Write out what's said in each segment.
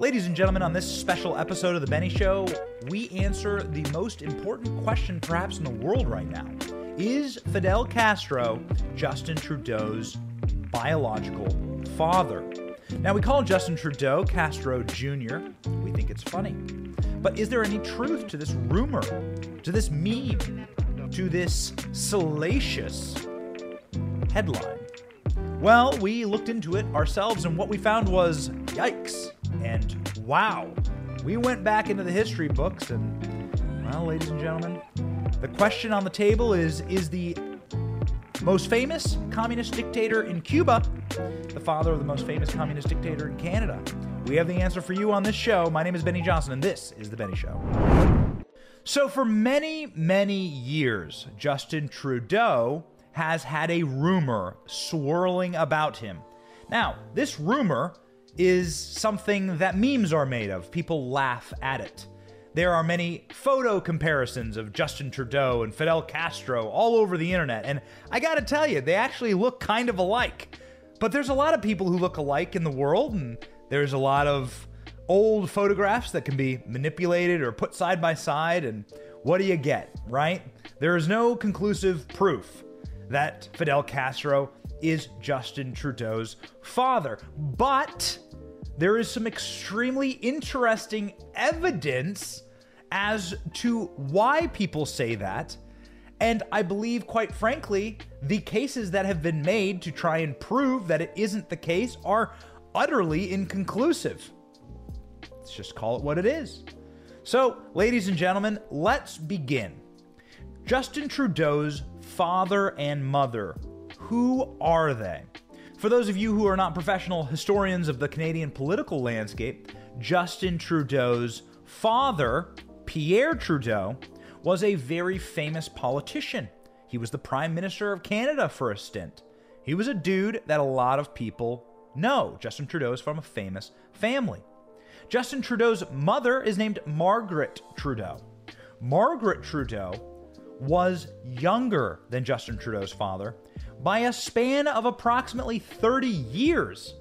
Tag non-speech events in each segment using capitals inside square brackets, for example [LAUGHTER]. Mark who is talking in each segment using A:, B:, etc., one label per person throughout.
A: Ladies and gentlemen, on this special episode of The Benny Show, we answer the most important question perhaps in the world right now Is Fidel Castro Justin Trudeau's biological father? Now, we call Justin Trudeau Castro Jr., we think it's funny. But is there any truth to this rumor, to this meme, to this salacious headline? Well, we looked into it ourselves, and what we found was yikes and wow. We went back into the history books, and, well, ladies and gentlemen, the question on the table is Is the most famous communist dictator in Cuba the father of the most famous communist dictator in Canada? We have the answer for you on this show. My name is Benny Johnson, and this is The Benny Show. So, for many, many years, Justin Trudeau has had a rumor swirling about him. Now, this rumor is something that memes are made of. People laugh at it. There are many photo comparisons of Justin Trudeau and Fidel Castro all over the internet, and I gotta tell you, they actually look kind of alike. But there's a lot of people who look alike in the world, and there's a lot of old photographs that can be manipulated or put side by side, and what do you get, right? There is no conclusive proof that Fidel Castro is Justin Trudeau's father. But there is some extremely interesting evidence as to why people say that. And I believe, quite frankly, the cases that have been made to try and prove that it isn't the case are utterly inconclusive. Let's just call it what it is. So, ladies and gentlemen, let's begin. Justin Trudeau's father and mother, who are they? For those of you who are not professional historians of the Canadian political landscape, Justin Trudeau's father, Pierre Trudeau, was a very famous politician. He was the Prime Minister of Canada for a stint. He was a dude that a lot of people know. Justin Trudeau is from a famous family. Justin Trudeau's mother is named Margaret Trudeau. Margaret Trudeau was younger than Justin Trudeau's father by a span of approximately 30 years.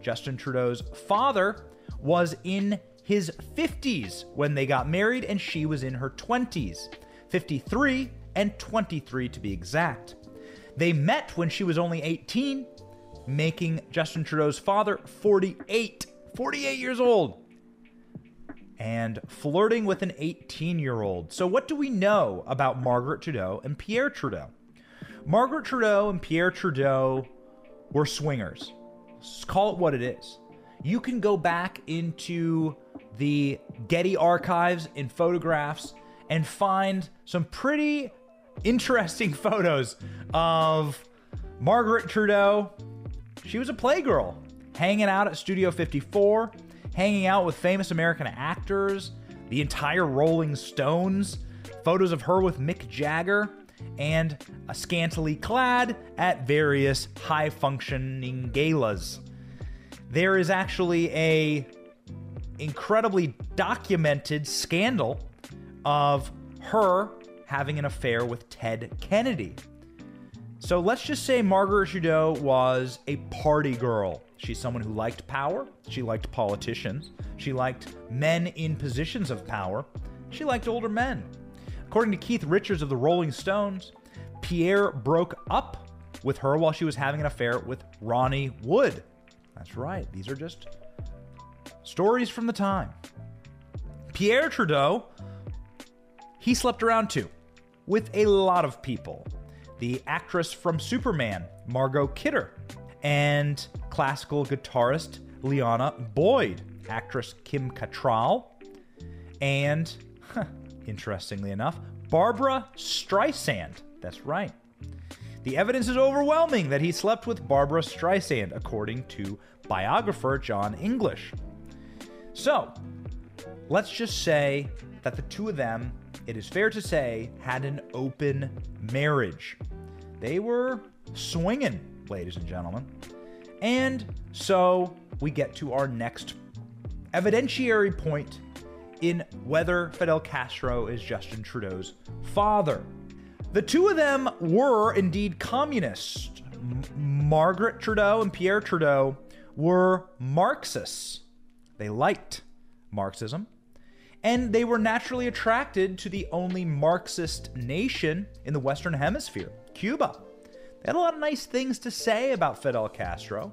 A: Justin Trudeau's father was in his 50s when they got married, and she was in her 20s 53 and 23 to be exact. They met when she was only 18, making Justin Trudeau's father 48. 48 years old. And flirting with an 18 year old. So, what do we know about Margaret Trudeau and Pierre Trudeau? Margaret Trudeau and Pierre Trudeau were swingers. Let's call it what it is. You can go back into the Getty archives and photographs and find some pretty interesting [LAUGHS] photos of Margaret Trudeau. She was a playgirl, hanging out at Studio 54, hanging out with famous American actors, the entire Rolling Stones, photos of her with Mick Jagger and a scantily clad at various high functioning galas. There is actually a incredibly documented scandal of her having an affair with Ted Kennedy. So let's just say Margaret Trudeau was a party girl. She's someone who liked power, she liked politicians, she liked men in positions of power, she liked older men. According to Keith Richards of the Rolling Stones, Pierre broke up with her while she was having an affair with Ronnie Wood. That's right, these are just stories from the time. Pierre Trudeau, he slept around too, with a lot of people. The actress from Superman, Margot Kidder, and classical guitarist Liona Boyd, actress Kim Cattrall, and interestingly enough, Barbra Streisand. That's right. The evidence is overwhelming that he slept with Barbra Streisand, according to biographer John English. So, let's just say that the two of them, it is fair to say, had an open marriage. They were swinging, ladies and gentlemen. And so we get to our next evidentiary point in whether Fidel Castro is Justin Trudeau's father. The two of them were indeed communists. M- Margaret Trudeau and Pierre Trudeau were Marxists. They liked Marxism, and they were naturally attracted to the only Marxist nation in the Western Hemisphere, Cuba. They had a lot of nice things to say about Fidel Castro,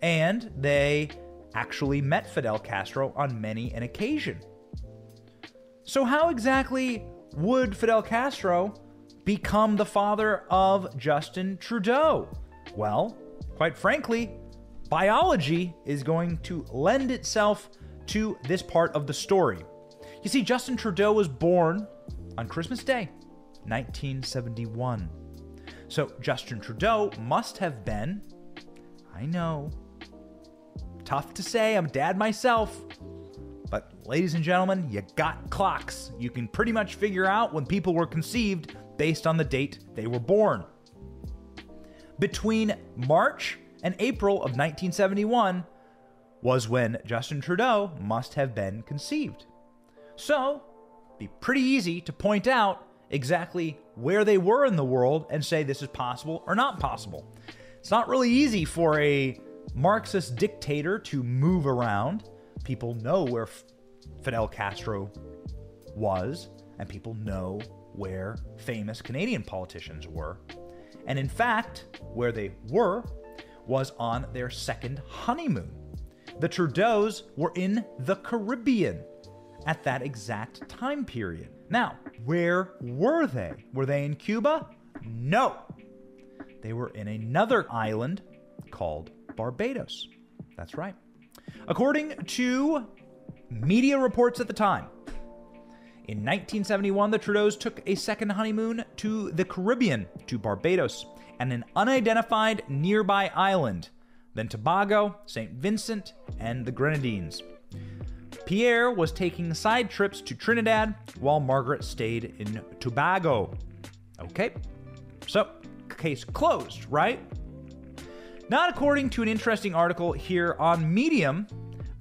A: and they actually met Fidel Castro on many an occasion. So, how exactly would Fidel Castro become the father of Justin Trudeau? Well, quite frankly, biology is going to lend itself to this part of the story. You see, Justin Trudeau was born on Christmas Day, 1971. So Justin Trudeau must have been, I know, tough to say, I'm dad myself, ladies and gentlemen, you got clocks. You can pretty much figure out when people were conceived based on the date they were born. Between March and April of 1971 was when Justin Trudeau must have been conceived. So, be pretty easy to point out exactly where they were in the world and say this is possible or not possible. It's not really easy for a Marxist dictator to move around. People know where Fidel Castro was, and people know where famous Canadian politicians were. And in fact, where they were was on their second honeymoon. The Trudeaus were in the Caribbean at that exact time period. Now, where were they? Were they in Cuba? No. They were in another island called Barbados. That's right. According to media reports at the time, in 1971, the Trudeaus took a second honeymoon to the Caribbean, to Barbados, and an unidentified nearby island, then Tobago, St. Vincent, and the Grenadines. Pierre was taking side trips to Trinidad while Margaret stayed in Tobago. Okay, so case closed, right? Not according to an interesting article here on Medium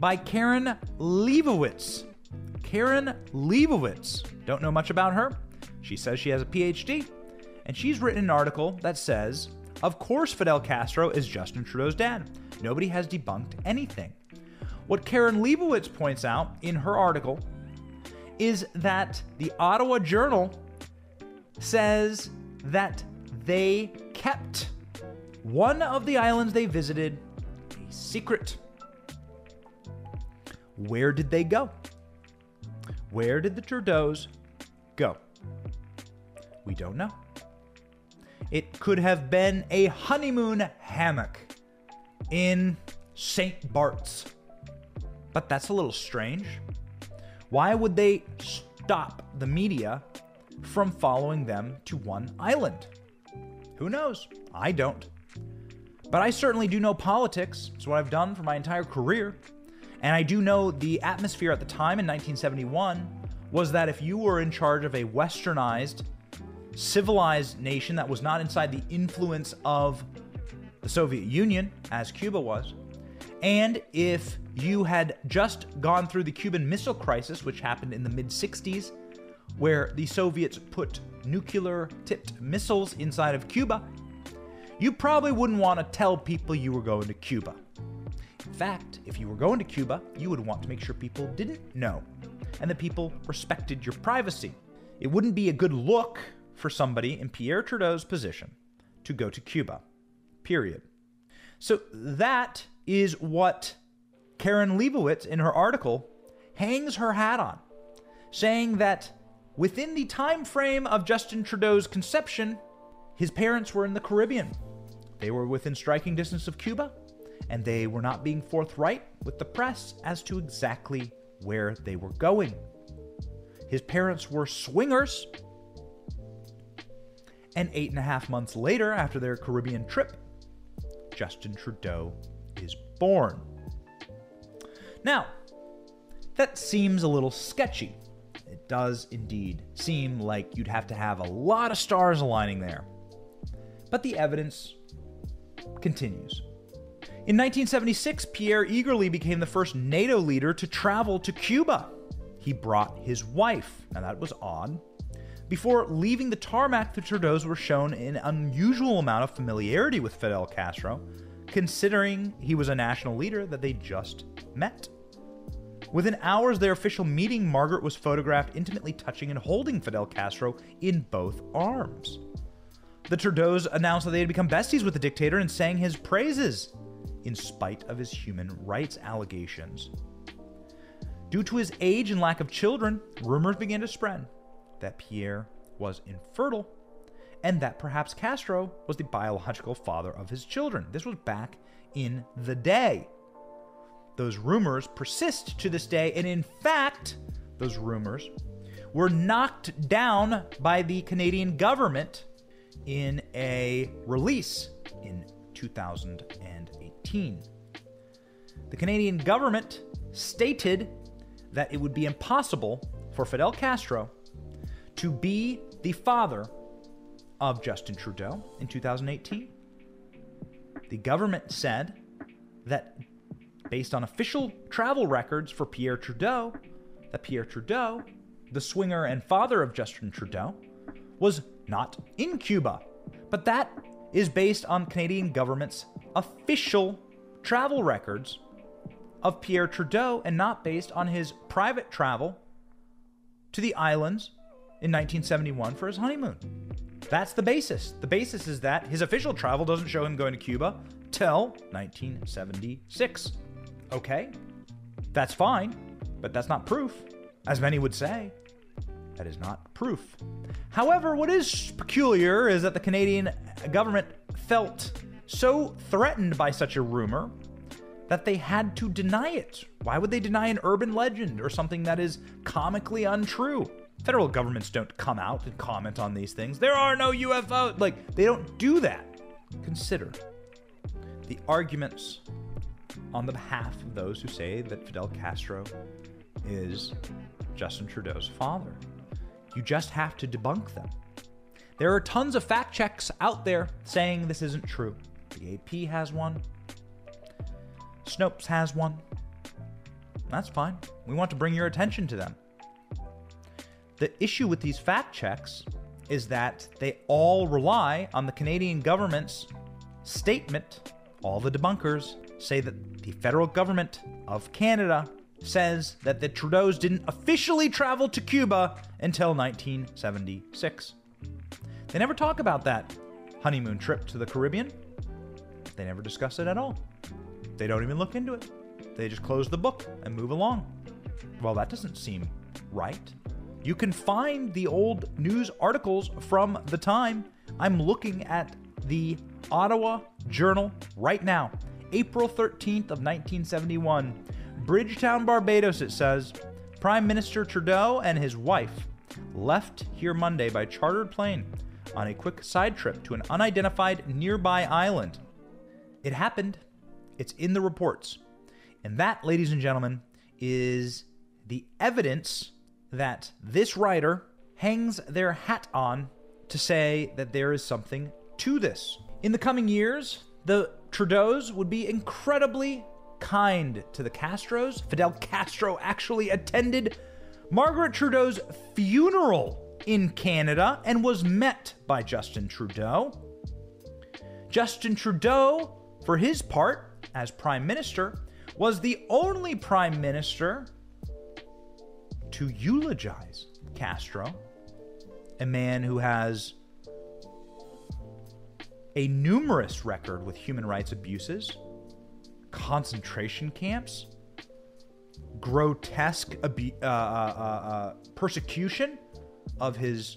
A: by Karen Leibowitz. Karen Leibowitz. Don't know much about her. She says she has a PhD, and she's written an article that says, Of course, Fidel Castro is Justin Trudeau's dad. Nobody has debunked anything. What Karen Leibowitz points out in her article is that the Ottawa Journal says that they kept one of the islands they visited a secret. Where did they go? Where did the Trudeaus go? We don't know. It could have been a honeymoon hammock in St. Bart's. But that's a little strange. Why would they stop the media from following them to one island? Who knows? I don't. But I certainly do know politics. It's what I've done for my entire career. And I do know the atmosphere at the time in 1971 was that if you were in charge of a westernized, civilized nation that was not inside the influence of the Soviet Union, as Cuba was, and if you had just gone through the Cuban Missile Crisis, which happened in the mid 60s, where the Soviets put nuclear tipped missiles inside of Cuba, you probably wouldn't want to tell people you were going to Cuba. In fact, if you were going to Cuba, you would want to make sure people didn't know and that people respected your privacy. It wouldn't be a good look for somebody in Pierre Trudeau's position to go to Cuba. Period. So that is what Karen Leibowitz, in her article, hangs her hat on, saying that within the time frame of Justin Trudeau's conception, his parents were in the Caribbean. They were within striking distance of Cuba, and they were not being forthright with the press as to exactly where they were going. His parents were swingers, and eight and a half months later, after their Caribbean trip, Justin Trudeau is born. Now, that seems a little sketchy. It does indeed seem like you'd have to have a lot of stars aligning there. But the evidence continues. In 1976, Pierre eagerly became the first NATO leader to travel to Cuba. He brought his wife. Now, that was odd. Before leaving the tarmac, the Trudeaus were shown an unusual amount of familiarity with Fidel Castro, considering he was a national leader that they just met. Within hours of their official meeting, Margaret was photographed intimately touching and holding Fidel Castro in both arms. The Trudeaus announced that they had become besties with the dictator and sang his praises, in spite of his human rights allegations. Due to his age and lack of children, rumors began to spread that Pierre was infertile and that perhaps Castro was the biological father of his children. This was back in the day. Those rumors persist to this day, and in fact, those rumors were knocked down by the Canadian government in a release in 2018. The Canadian government stated that it would be impossible for Fidel Castro to be the father of Justin Trudeau in 2018. The government said that based on official travel records for Pierre Trudeau, that Pierre Trudeau, the swinger and father of Justin Trudeau, was not in Cuba. But that is based on Canadian government's official travel records of Pierre Trudeau and not based on his private travel to the islands in 1971 for his honeymoon. That's the basis. The basis is that his official travel doesn't show him going to Cuba till 1976. Okay, that's fine, but that's not proof, as many would say. That is not proof. However, what is peculiar is that the Canadian government felt so threatened by such a rumor that they had to deny it. Why would they deny an urban legend or something that is comically untrue? Federal governments don't come out and comment on these things. There are no UFOs. Like, they don't do that. Consider the arguments on the behalf of those who say that Fidel Castro is Justin Trudeau's father. You just have to debunk them. There are tons of fact checks out there saying this isn't true. The AP has one, Snopes has one. That's fine. We want to bring your attention to them. The issue with these fact checks is that they all rely on the Canadian government's statement. All the debunkers say that the federal government of Canada says that the Trudeaus didn't officially travel to Cuba until 1976. They never talk about that honeymoon trip to the Caribbean. They never discuss it at all. They don't even look into it. They just close the book and move along. Well, that doesn't seem right. You can find the old news articles from the time. I'm looking at the Ottawa Journal right now, April 13th of 1971. Bridgetown, Barbados, it says. Prime Minister Trudeau and his wife left here Monday by chartered plane on a quick side trip to an unidentified nearby island. It happened. It's in the reports. And that, ladies and gentlemen, is the evidence that this writer hangs their hat on to say that there is something to this. In the coming years, the Trudeaus would be incredibly kind to the Castros. Fidel Castro actually attended Margaret Trudeau's funeral in Canada and was met by Justin Trudeau. Justin Trudeau, for his part, as Prime Minister, was the only Prime Minister to eulogize Castro, a man who has a numerous record with human rights abuses, concentration camps, grotesque uh, uh, uh, uh persecution of his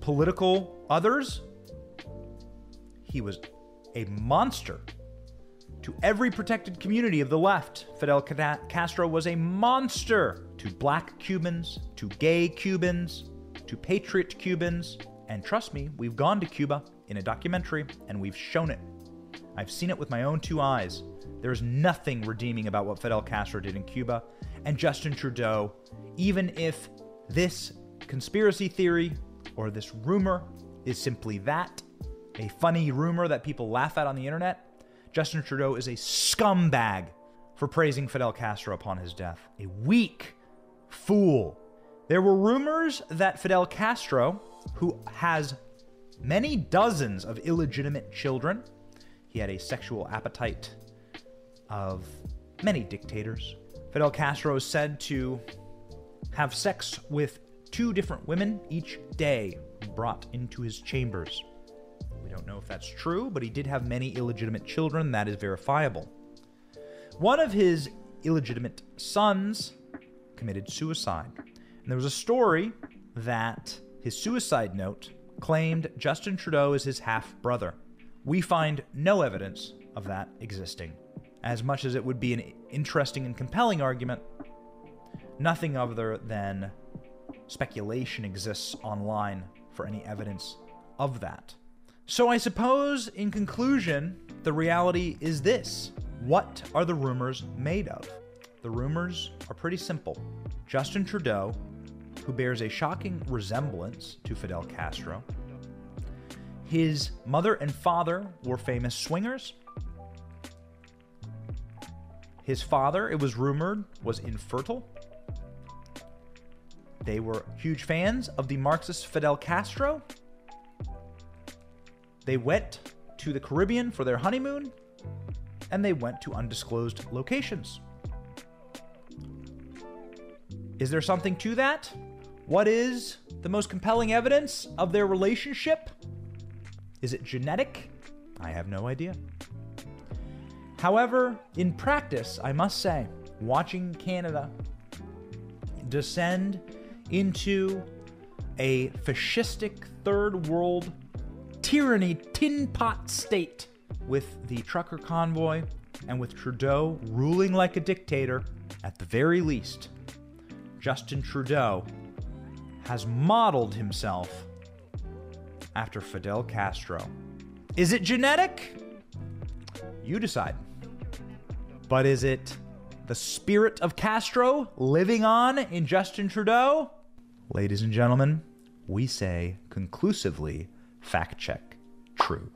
A: political others. He was a monster to every protected community of the left. Fidel Castro was a monster to black Cubans, to gay Cubans, to patriot Cubans. And trust me, we've gone to Cuba in a documentary and we've shown it. I've seen it with my own two eyes. There's nothing redeeming about what Fidel Castro did in Cuba. And Justin Trudeau, even if this conspiracy theory or this rumor is simply that, a funny rumor that people laugh at on the internet, Justin Trudeau is a scumbag for praising Fidel Castro upon his death. A weak fool. There were rumors that Fidel Castro, who has many dozens of illegitimate children, he had a sexual appetite of many dictators, Fidel Castro is said to have sex with two different women each day brought into his chambers. Don't know if that's true, but he did have many illegitimate children. That is verifiable. One of his illegitimate sons committed suicide. And there was a story that his suicide note claimed Justin Trudeau is his half brother. We find no evidence of that existing. As much as it would be an interesting and compelling argument, nothing other than speculation exists online for any evidence of that. So I suppose, in conclusion, the reality is this What are the rumors made of? The rumors are pretty simple. Justin Trudeau, who bears a shocking resemblance to Fidel Castro, his mother and father were famous swingers. His father, it was rumored, was infertile. They were huge fans of the Marxist Fidel Castro. They went to the Caribbean for their honeymoon, and they went to undisclosed locations. Is there something to that? What is the most compelling evidence of their relationship? Is it genetic? I have no idea. However, in practice, I must say, watching Canada descend into a fascistic third world tyranny tin pot state with the trucker convoy and with Trudeau ruling like a dictator, at the very least, Justin Trudeau has modeled himself after Fidel Castro. Is it genetic? You decide. But is it the spirit of Castro living on in Justin Trudeau? Ladies and gentlemen, we say conclusively fact check true.